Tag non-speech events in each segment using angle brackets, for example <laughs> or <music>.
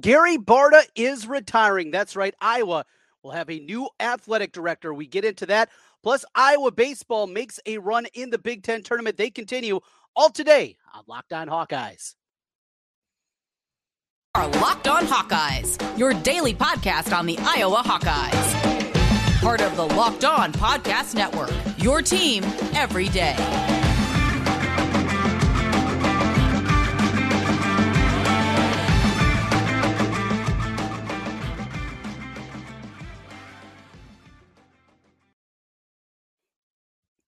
Gary Barta is retiring. That's right. Iowa will have a new athletic director. We get into that. Plus, Iowa baseball makes a run in the Big Ten tournament. They continue all today on Locked On Hawkeyes. Our Locked On Hawkeyes, your daily podcast on the Iowa Hawkeyes. Part of the Locked On Podcast Network, your team every day.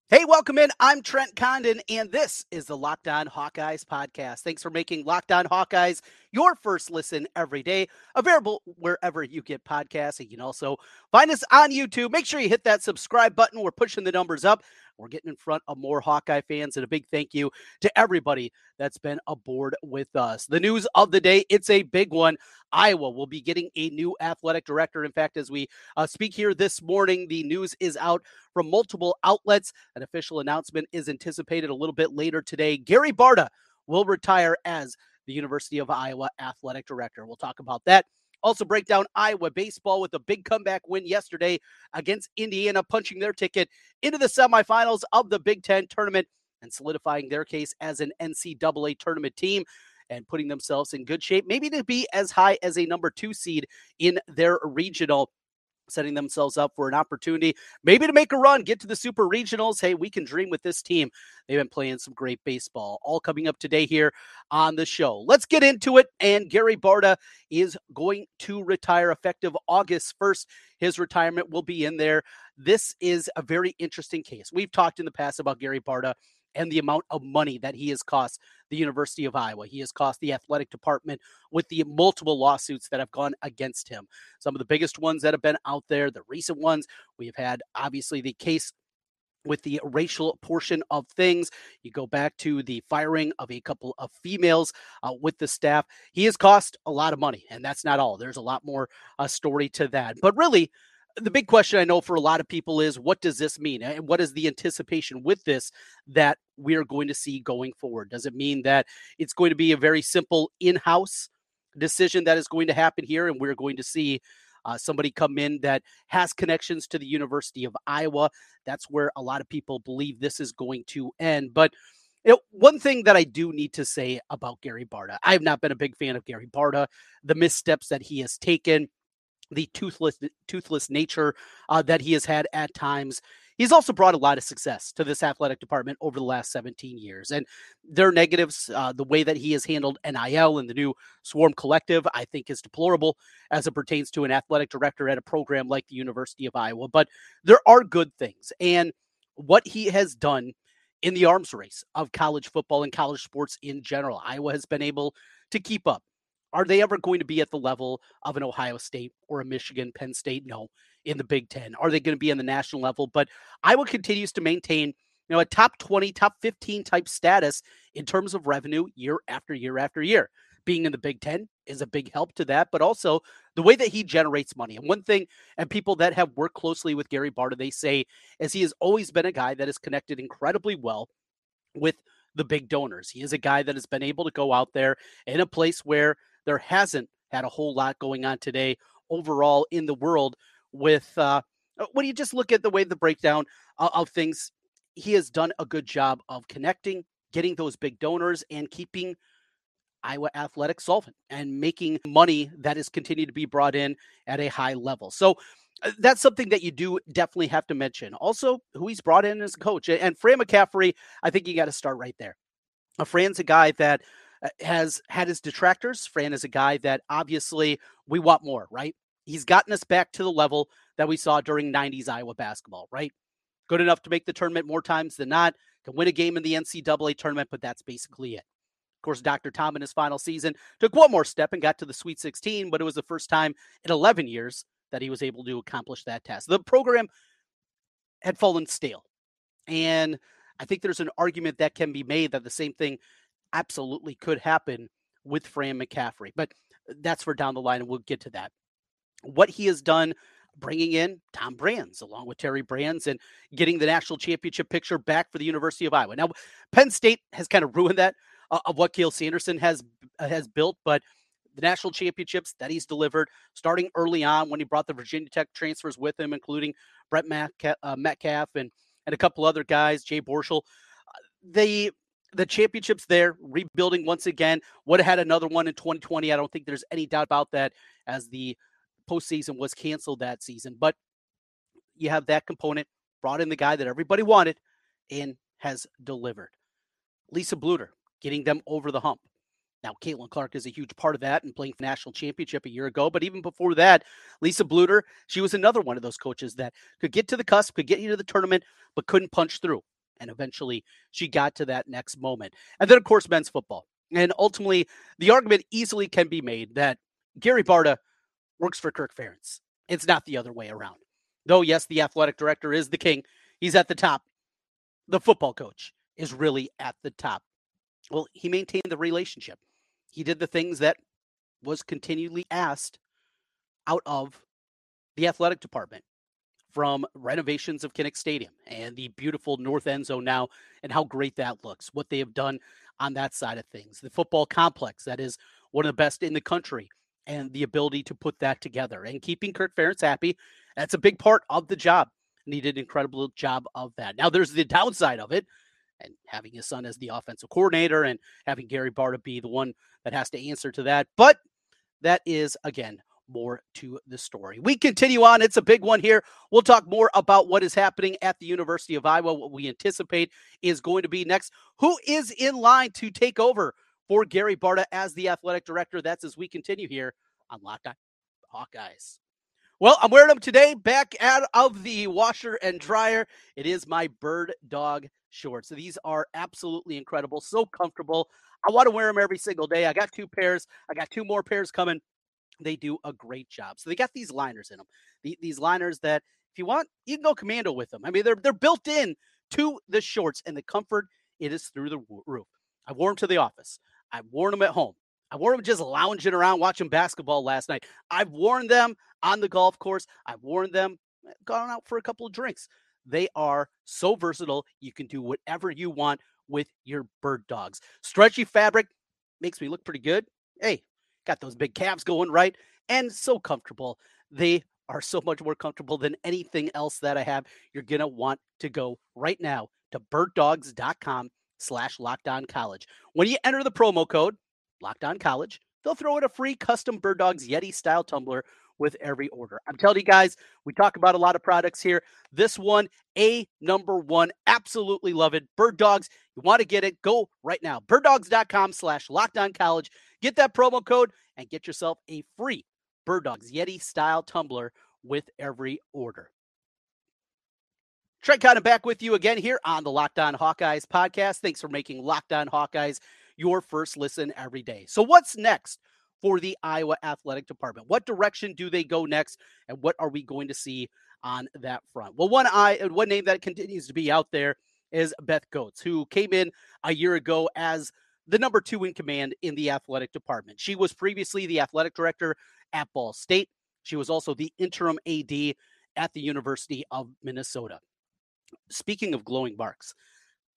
Hey, welcome in. I'm Trent Condon, and this is the Locked On Hawkeyes podcast. Thanks for making Locked On Hawkeyes your first listen every day, available wherever you get podcasts. You can also find us on YouTube. Make sure you hit that subscribe button. We're pushing the numbers up. We're getting in front of more Hawkeye fans, and a big thank you to everybody that's been aboard with us. The news of the day, it's a big one. Iowa will be getting a new athletic director. In fact, as we uh, speak here this morning, the news is out from multiple outlets. An official announcement is anticipated a little bit later today. Gary Barta will retire as the University of Iowa athletic director. We'll talk about that. Also, break down Iowa baseball with a big comeback win yesterday against Indiana, punching their ticket into the semifinals of the Big Ten tournament and solidifying their case as an NCAA tournament team and putting themselves in good shape, maybe to be as high as a number two seed in their regional setting themselves up for an opportunity, maybe to make a run, get to the super regionals. Hey, we can dream with this team. They've been playing some great baseball. All coming up today here on the show. Let's get into it. And Gary Barta is going to retire effective August 1st. His retirement will be in there. This is a very interesting case. We've talked in the past about Gary Barta and the amount of money that he has cost the University of Iowa. He has cost the athletic department with the multiple lawsuits that have gone against him. Some of the biggest ones that have been out there, the recent ones, we've had obviously the case with the racial portion of things. You go back to the firing of a couple of females uh, with the staff. He has cost a lot of money, and that's not all. There's a lot more uh, story to that. But really, the big question I know for a lot of people is what does this mean? And what is the anticipation with this that we are going to see going forward? Does it mean that it's going to be a very simple in house decision that is going to happen here and we're going to see uh, somebody come in that has connections to the University of Iowa? That's where a lot of people believe this is going to end. But you know, one thing that I do need to say about Gary Barta, I have not been a big fan of Gary Barta, the missteps that he has taken the toothless toothless nature uh, that he has had at times. He's also brought a lot of success to this athletic department over the last 17 years. And their negatives, uh, the way that he has handled NIL and the new Swarm Collective, I think is deplorable as it pertains to an athletic director at a program like the University of Iowa. But there are good things. And what he has done in the arms race of college football and college sports in general, Iowa has been able to keep up. Are they ever going to be at the level of an Ohio State or a Michigan, Penn State? No, in the Big Ten. Are they going to be on the national level? But Iowa continues to maintain, you know, a top 20, top 15 type status in terms of revenue year after year after year. Being in the Big Ten is a big help to that, but also the way that he generates money. And one thing, and people that have worked closely with Gary Barta, they say, is he has always been a guy that is connected incredibly well with the big donors. He is a guy that has been able to go out there in a place where there hasn't had a whole lot going on today overall in the world with uh, uh when you just look at the way the breakdown of, of things he has done a good job of connecting getting those big donors and keeping Iowa Athletic solvent and making money that is continued to be brought in at a high level. So uh, that's something that you do definitely have to mention. Also, who he's brought in as a coach. And Fran McCaffery, I think you got to start right there. Fran's a guy that uh, Uh, has had his detractors. Fran is a guy that obviously we want more, right? He's gotten us back to the level that we saw during 90s Iowa basketball, right? Good enough to make the tournament more times than not, to win a game in the NCAA tournament, but that's basically it. Of course, Dr. Tom in his final season took one more step and got to the Sweet 16, but it was the first time in 11 years that he was able to accomplish that task. The program had fallen stale. And I think there's an argument that can be made that the same thing absolutely could happen with Fran McCaffery. But that's for down the line, and we'll get to that. What he has done bringing in Tom Brands along with Terry Brands and getting the national championship picture back for the University of Iowa. Now, Penn State has kind of ruined that uh, of what Cael Sanderson has has built, but the national championships that he's delivered, starting early on when he brought the Virginia Tech transfers with him, including Brent uh, Metcalf and, and a couple other guys, Jay Borschel. Uh, the the championships there, rebuilding once again. Would have had another one in 2020. I don't think there's any doubt about that as the postseason was canceled that season. But you have that component, brought in the guy that everybody wanted and has delivered. Lisa Bluder getting them over the hump. Now, Caitlin Clark is a huge part of that and playing for national championship a year ago. But even before that, Lisa Bluder, she was another one of those coaches that could get to the cusp, could get you to the tournament, but couldn't punch through. And eventually she got to that next moment. And then, of course, men's football. And ultimately, the argument easily can be made that Gary Barta works for Kirk Ferentz. It's not the other way around. Though, yes, the athletic director is the king, he's at the top. The football coach is really at the top. Well, he maintained the relationship. He did the things that was continually asked out of the athletic department from renovations of Kinnick Stadium and the beautiful north end zone now and how great that looks, what they have done on that side of things. The football complex that is one of the best in the country and the ability to put that together and keeping Kirk Ferentz happy. That's a big part of the job. And he did an incredible job of that. Now there's the downside of it and having his son as the offensive coordinator and having Gary Barta be the one that has to answer to that. But that is again more to the story. We continue on. It's a big one here. We'll talk more about what is happening at the University of Iowa, what we anticipate is going to be next. Who is in line to take over for Gary Barta as the athletic director? That's as we continue here on Locked Hawkeyes. Well, I'm wearing them today back out of the washer and dryer. It is my bird dog shorts. These are absolutely incredible, so comfortable. I want to wear them every single day. I got two pairs. I got two more pairs coming. They do a great job. So they got these liners in them. these liners that if you want, you can go commando with them. I mean, they're they're built in to the shorts and the comfort it is through the roof. I wore them to the office. I wore them at home. I wore them just lounging around watching basketball last night. I've worn them on the golf course. I've worn them eh, gone out for a couple of drinks. They are so versatile. You can do whatever you want with your bird dogs. Stretchy fabric makes me look pretty good. Hey, got those big calves going right and so comfortable. They are so much more comfortable than anything else that I have. You're going to want to go right now to birddogs.com slash lockedoncollege. When you enter the promo code lockedoncollege, they'll throw in a free custom Bird Dogs Yeti style tumbler with every order. I'm telling you guys, we talk about a lot of products here. This one, a number one, absolutely love it. Bird Dogs, you want to get it? Go right now. Birddogs.com slash lockedoncollege. Get that promo code and get yourself a free Bird Dogs Yeti style tumbler with every order. Trent Condon back with you again here on the Locked On Hawkeyes podcast. Thanks for making Locked On Hawkeyes your first listen every day. So, what's next for the Iowa Athletic Department? What direction do they go next, and what are we going to see on that front? Well, one I uh, one name that continues to be out there is Beth Goetz, who came in a year ago as the number two in command in the athletic department. She was previously the athletic director at Ball State. She was also the interim AD at the University of Minnesota. Speaking of glowing marks,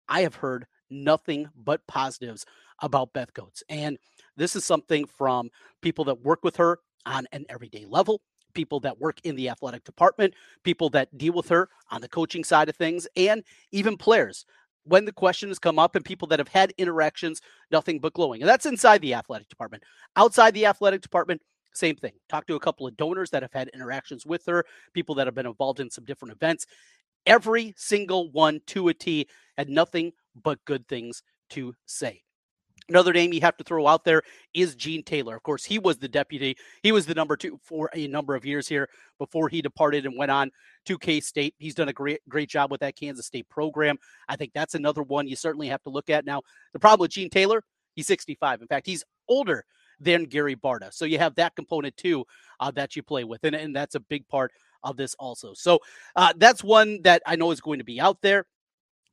I have heard nothing but positives about Beth Goetz. And this is something from people that work with her on an everyday level, people that work in the athletic department, people that deal with her on the coaching side of things, and even players. When the questions come up, and people that have had interactions, nothing but glowing. And that's inside the athletic department. Outside the athletic department, same thing. Talk to a couple of donors that have had interactions with her, people that have been involved in some different events. Every single one to a T had nothing but good things to say. Another name you have to throw out there is Gene Taylor. Of course, he was the deputy. He was the number two for a number of years here before he departed and went on to K State. He's done a great, great job with that Kansas State program. I think that's another one you certainly have to look at. Now, the problem with Gene Taylor, he's 65. In fact, he's older than Gary Barta. So you have that component too uh, that you play with. And, and that's a big part of this also. So uh, that's one that I know is going to be out there.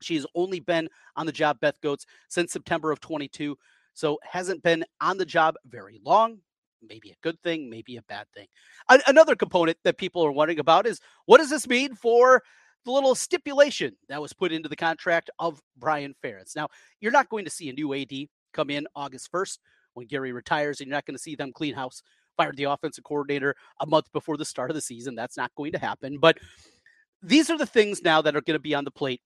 She's only been on the job, Beth Goetz, since September of 22. So hasn't been on the job very long. Maybe a good thing, maybe a bad thing. another component that people are wondering about is what does this mean for the little stipulation that was put into the contract of Brian Ferentz? Now, you're not going to see a new AD come in August 1st when Gary retires, and you're not going to see them clean house, fired the offensive coordinator a month before the start of the season. That's not going to happen. But these are the things now that are going to be on the plate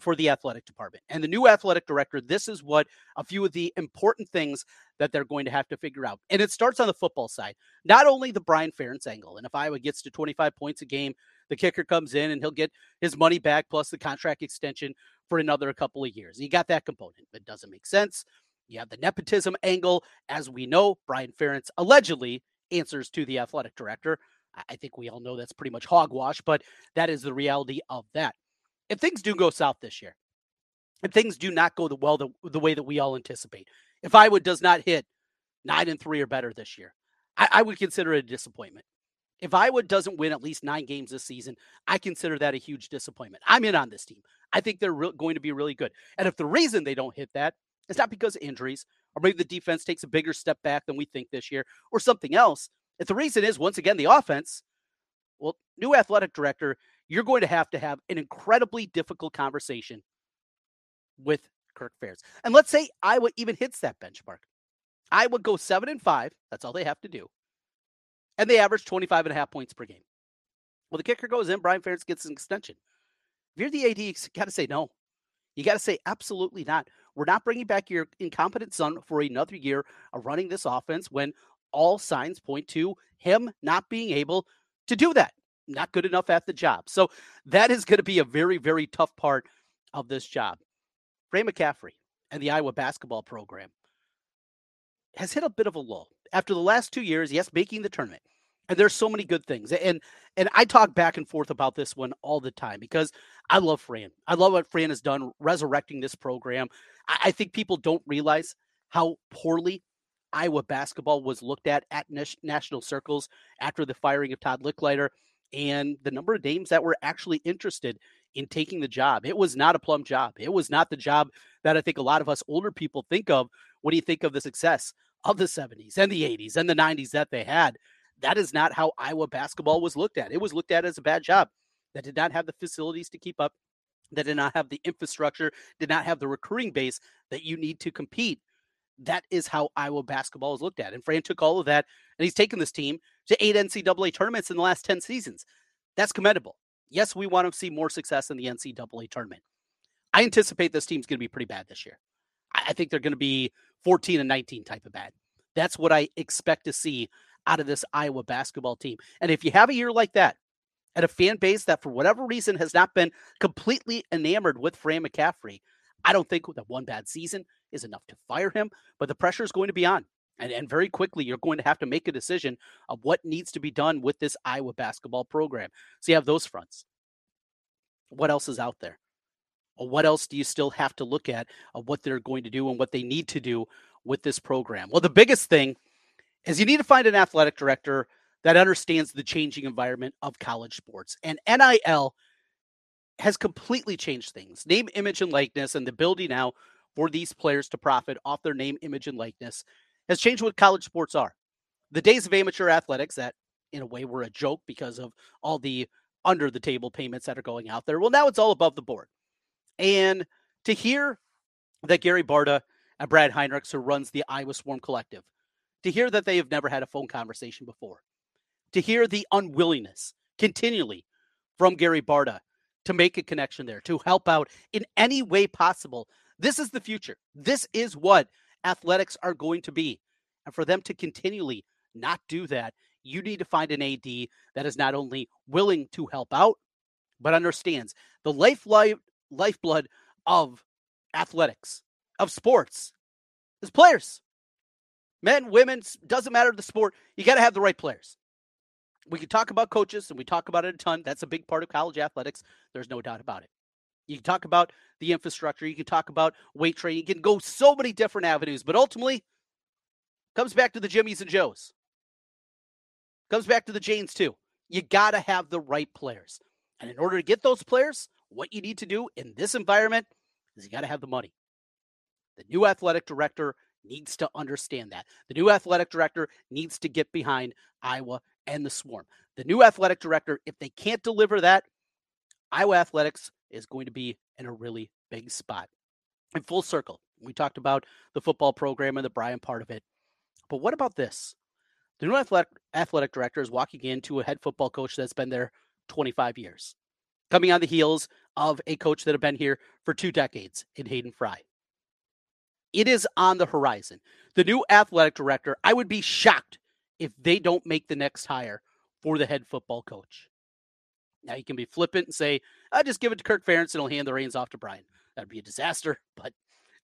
for the athletic department. And the new athletic director, this is what a few of the important things that they're going to have to figure out. And it starts on the football side, not only the Brian Ferentz angle. And if Iowa gets to 25 points a game, the kicker comes in and he'll get his money back plus the contract extension for another couple of years. You got that component. It doesn't make sense. You have the nepotism angle. As we know, Brian Ferentz allegedly answers to the athletic director. I think we all know that's pretty much hogwash, but that is the reality of that if things do go south this year, if things do not go the well the, the way that we all anticipate, if Iowa does not hit nine and three or better this year, I, I would consider it a disappointment. If Iowa doesn't win at least nine games this season, I consider that a huge disappointment. I'm in on this team. I think they're re- going to be really good. And if the reason they don't hit that is not because of injuries, or maybe the defense takes a bigger step back than we think this year, or something else, if the reason is once again the offense, well, new athletic director you're going to have to have an incredibly difficult conversation with Kirk Ferentz. And let's say Iowa even hits that benchmark. I would go seven and five. That's all they have to do. And they average 25 and a half points per game. Well, the kicker goes in, Brian Ferentz gets an extension. If you're the AD, you got to say no. You got to say absolutely not. We're not bringing back your incompetent son for another year of running this offense when all signs point to him not being able to do that not good enough at the job. So that is going to be a very, very tough part of this job. Ray McCaffery and the Iowa basketball program has hit a bit of a lull after the last two years. Yes, making the tournament, and there's so many good things. And and I talk back and forth about this one all the time because I love Fran. I love what Fran has done resurrecting this program. I, I think people don't realize how poorly Iowa basketball was looked at at national circles after the firing of Todd Lickliter and the number of names that were actually interested in taking the job. It was not a plum job. It was not the job that I think a lot of us older people think of when you think of the success of the 70s and the 80s and the 90s that they had. That is not how Iowa basketball was looked at. It was looked at as a bad job that did not have the facilities to keep up, that did not have the infrastructure, did not have the recruiting base that you need to compete. That is how Iowa basketball is looked at. And Fran took all of that and he's taken this team to eight NCAA tournaments in the last 10 seasons. That's commendable. Yes, we want to see more success in the NCAA tournament. I anticipate this team's going to be pretty bad this year. I think they're going to be 14 and 19 type of bad. That's what I expect to see out of this Iowa basketball team. And if you have a year like that, at a fan base that for whatever reason has not been completely enamored with Fran McCaffery, I don't think that one bad season is enough to fire him, but the pressure is going to be on. And, and very quickly, you're going to have to make a decision of what needs to be done with this Iowa basketball program. So you have those fronts. What else is out there? what else do you still have to look at of what they're going to do and what they need to do with this program? Well, the biggest thing is you need to find an athletic director that understands the changing environment of college sports. And NIL has completely changed things. Name, image, and likeness, and the ability now for these players to profit off their name, image, and likeness has changed what college sports are. The days of amateur athletics that, in a way, were a joke because of all the under the table payments that are going out there. Well, now it's all above the board. And to hear that Gary Barta and Brad Heinrichs, who runs the Iowa Swarm Collective, to hear that they have never had a phone conversation before, to hear the unwillingness continually from Gary Barta to make a connection there, to help out in any way possible. This is the future. This is what athletics are going to be. And for them to continually not do that, you need to find an AD that is not only willing to help out, but understands the life, life lifeblood of athletics, of sports, is players. Men, women, doesn't matter the sport. You got to have the right players. We can talk about coaches and we talk about it a ton. That's a big part of college athletics. There's no doubt about it. You can talk about the infrastructure. You can talk about weight training. You can go so many different avenues, but ultimately, comes back to the Jimmies and Joes. Comes back to the Janes too. You got to have the right players, and in order to get those players, what you need to do in this environment is you got to have the money. The new athletic director needs to understand that. The new athletic director needs to get behind Iowa and the Swarm. The new athletic director, if they can't deliver that, Iowa athletics is going to be in a really big spot. In full circle, We talked about the football program and the Brian part of it. But what about this? The new athletic, athletic director is walking into a head football coach that's been there 25 years, coming on the heels of a coach that had been here for two decades in Hayden Fry. It is on the horizon. The new athletic director, I would be shocked if they don't make the next hire for the head football coach. Now you can be flippant and say, I just give it to Kirk Ferentz and he'll hand the reins off to Brian. That'd be a disaster, <laughs> but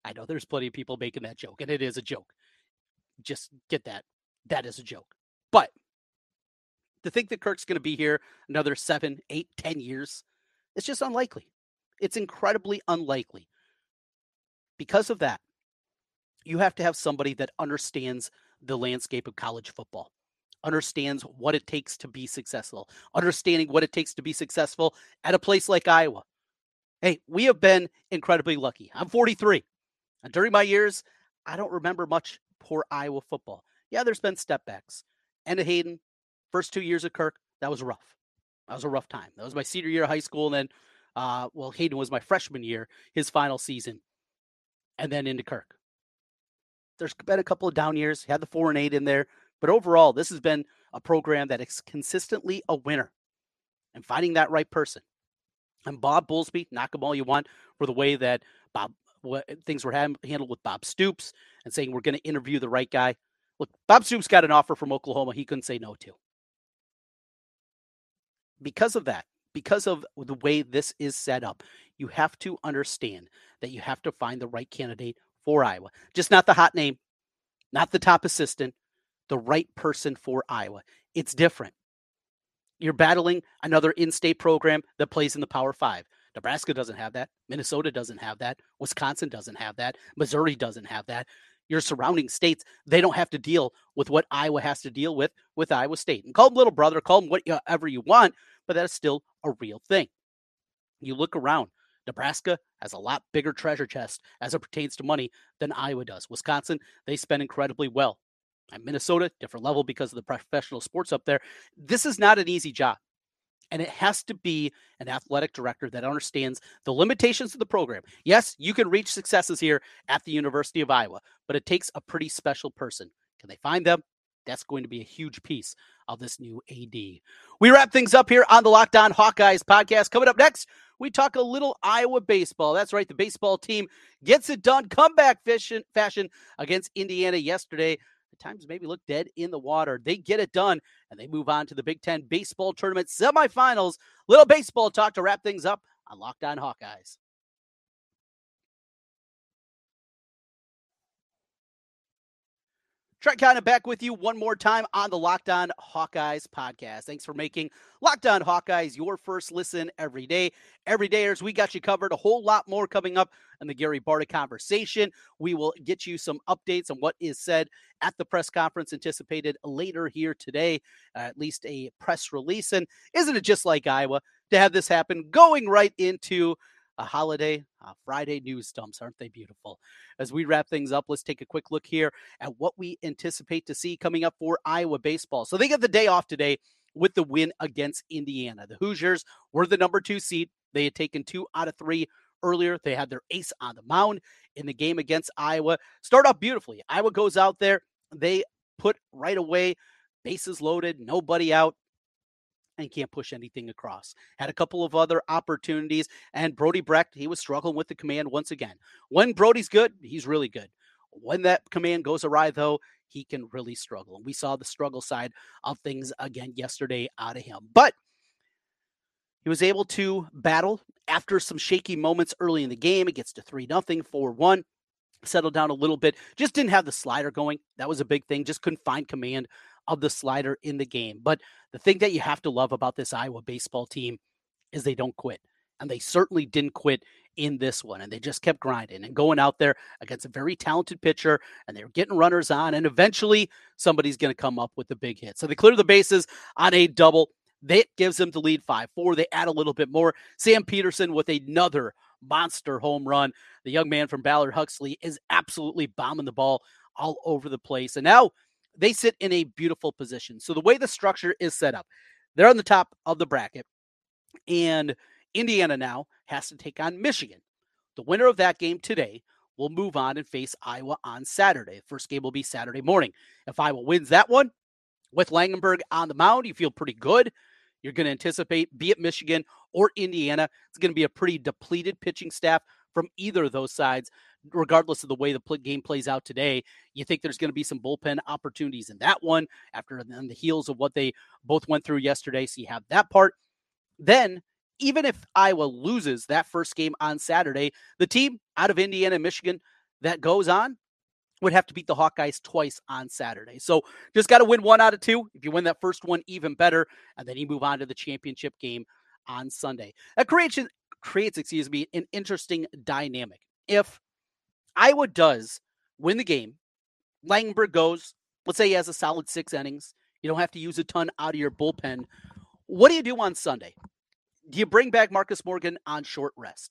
I know there's plenty of people making that joke, and it is a joke. Just get that. That is a joke. But to think that Kirk's going to be here another seven, eight, ten years, it's just unlikely. It's incredibly unlikely. Because of that, you have to have somebody that understands the landscape of college football, understands what it takes to be successful, understanding what it takes to be successful at a place like Iowa. Hey, we have been incredibly lucky. I'm 43. And during my years, I don't remember much poor Iowa football. Yeah, there's been step backs. And Hayden, first two years of Kirk, that was rough. That was a rough time. That was my senior year of high school. And then, uh, well, Hayden was my freshman year, his final season, and then into Kirk. There's been a couple of down years, had the four and eight in there. But overall, this has been a program that is consistently a winner and finding that right person. And Bob Bowlesby, knock him all you want for the way that Bob what eh, things were handled with Bob Stoops and saying we're going to interview the right guy. Look, Bob Stoops got an offer from Oklahoma he couldn't say no to. Because of that, because of the way this is set up, you have to understand that you have to find the right candidate for Iowa. Just not the hot name, not the top assistant, the right person for Iowa. It's different. You're battling another in state program that plays in the Power Five. Nebraska doesn't have that. Minnesota doesn't have that. Wisconsin doesn't have that. Missouri doesn't have that. Your surrounding states, they don't have to deal with what Iowa has to deal with with Iowa State. And call them little brother, call them whatever you want, but that is still a real thing. You look around, Nebraska has a lot bigger treasure chest as it pertains to money than Iowa does. Wisconsin, they spend incredibly well. Minnesota, different level because of the professional sports up there. This is not an easy job. And it has to be an athletic director that understands the limitations of the program. Yes, you can reach successes here at the University of Iowa, but it takes a pretty special person. Can they find them? That's going to be a huge piece of this new AD. We wrap things up here on the Locked On Hawkeyes podcast. Coming up next, we talk a little Iowa baseball. That's right, the baseball team gets it done, comeback fashion against Indiana yesterday times maybe look dead in the water. They get it done and they move on to the Big Ten baseball tournament semifinals. Little baseball talk to wrap things up on Locked On Hawkeyes. Trent of back with you one more time on the Locked On Hawkeyes podcast. Thanks for making Locked On Hawkeyes your first listen every day. Every day, as we got you covered, a whole lot more coming up in the Gary Barta conversation. We will get you some updates on what is said at the press conference anticipated later here today, uh, at least a press release. And isn't it just like Iowa to have this happen going right into a holiday, uh, Friday news dumps. Aren't they beautiful? As we wrap things up, let's take a quick look here at what we anticipate to see coming up for Iowa baseball. So they get the day off today with the win against Indiana. The Hoosiers were the number two seed. They had taken two out of three earlier. They had their ace on the mound in the game against Iowa. Start off beautifully. Iowa goes out there. They put right away, bases loaded, nobody out and can't push anything across. Had a couple of other opportunities, and Brody Brecht, he was struggling with the command once again. When Brody's good, he's really good. When that command goes awry, though, he can really struggle. And we saw the struggle side of things again yesterday out of him. But he was able to battle after some shaky moments early in the game. It gets to 3 nothing, 4 1 settled down a little bit. Just didn't have the slider going. That was a big thing. Just couldn't find command of the slider in the game. But the thing that you have to love about this Iowa baseball team is they don't quit. And they certainly didn't quit in this one. And they just kept grinding and going out there against a very talented pitcher. And they were getting runners on. And eventually somebody's going to come up with a big hit. So they clear the bases on a double. That gives them the lead 5 4. They add a little bit more. Sam Peterson with another monster home run. The young man from Ballard Huxley is absolutely bombing the ball all over the place. And now they sit in a beautiful position. So the way the structure is set up, they're on the top of the bracket, and Indiana now has to take on Michigan. The winner of that game today will move on and face Iowa on Saturday. First game will be Saturday morning. If Iowa wins that one with Langenberg on the mound, you feel pretty good. You're going to anticipate, be it Michigan or Indiana, it's going to be a pretty depleted pitching staff from either of those sides, regardless of the way the game plays out today. You think there's going to be some bullpen opportunities in that one after on the heels of what they both went through yesterday. So you have that part. Then, even if Iowa loses that first game on Saturday, the team out of Indiana and Michigan that goes on would have to beat the Hawkeyes twice on Saturday. So just got to win one out of two. If you win that first one, even better. And then you move on to the championship game on Sunday. That creates, creates, excuse me, an interesting dynamic. If Iowa does win the game, Langenberg goes, let's say he has a solid six innings. You don't have to use a ton out of your bullpen. What do you do on Sunday? Do you bring back Marcus Morgan on short rest?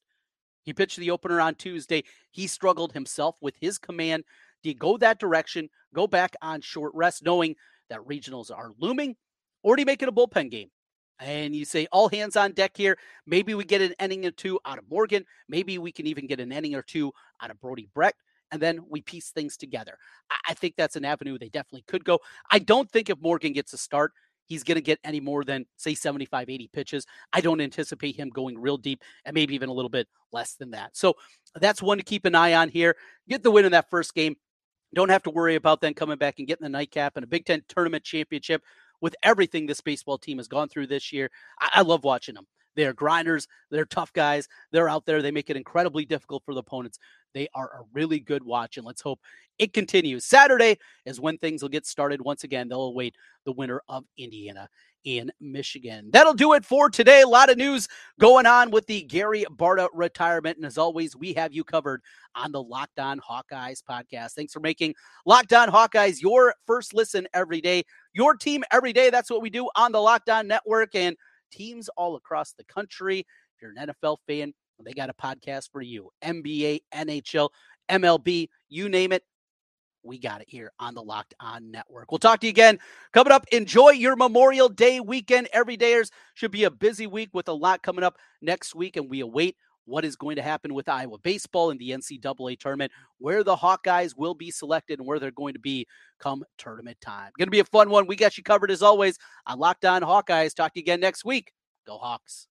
He pitched the opener on Tuesday. He struggled himself with his command do you go that direction, go back on short rest, knowing that regionals are looming, or do you make it a bullpen game? And you say all hands on deck here. Maybe we get an inning or two out of Morgan. Maybe we can even get an inning or two out of Brody Brecht. And then we piece things together. I think that's an avenue they definitely could go. I don't think if Morgan gets a start, he's going to get any more than, say, 75, 80 pitches. I don't anticipate him going real deep and maybe even a little bit less than that. So that's one to keep an eye on here. Get the win in that first game. Don't have to worry about then coming back and getting the nightcap and a Big Ten tournament championship with everything this baseball team has gone through this year. I, I love watching them. They're grinders. They're tough guys. They're out there. They make it incredibly difficult for the opponents. They are a really good watch, and let's hope it continues. Saturday is when things will get started once again. They'll await the winner of Indiana in Michigan. That'll do it for today. A lot of news going on with the Gary Barta retirement. And as always, we have you covered on the Locked On Hawkeyes podcast. Thanks for making Locked On Hawkeyes your first listen every day. Your team every day. That's what we do on the Locked On Network and teams all across the country. If you're an NFL fan, they got a podcast for you. NBA, NHL, MLB, you name it we got it here on the Locked On Network. We'll talk to you again coming up. Enjoy your Memorial Day weekend. Everydayers should be a busy week with a lot coming up next week, and we await what is going to happen with Iowa baseball in the NCAA tournament, where the Hawkeyes will be selected and where they're going to be come tournament time. Going to be a fun one. We got you covered as always on Locked On Hawkeyes. Talk to you again next week. Go Hawks.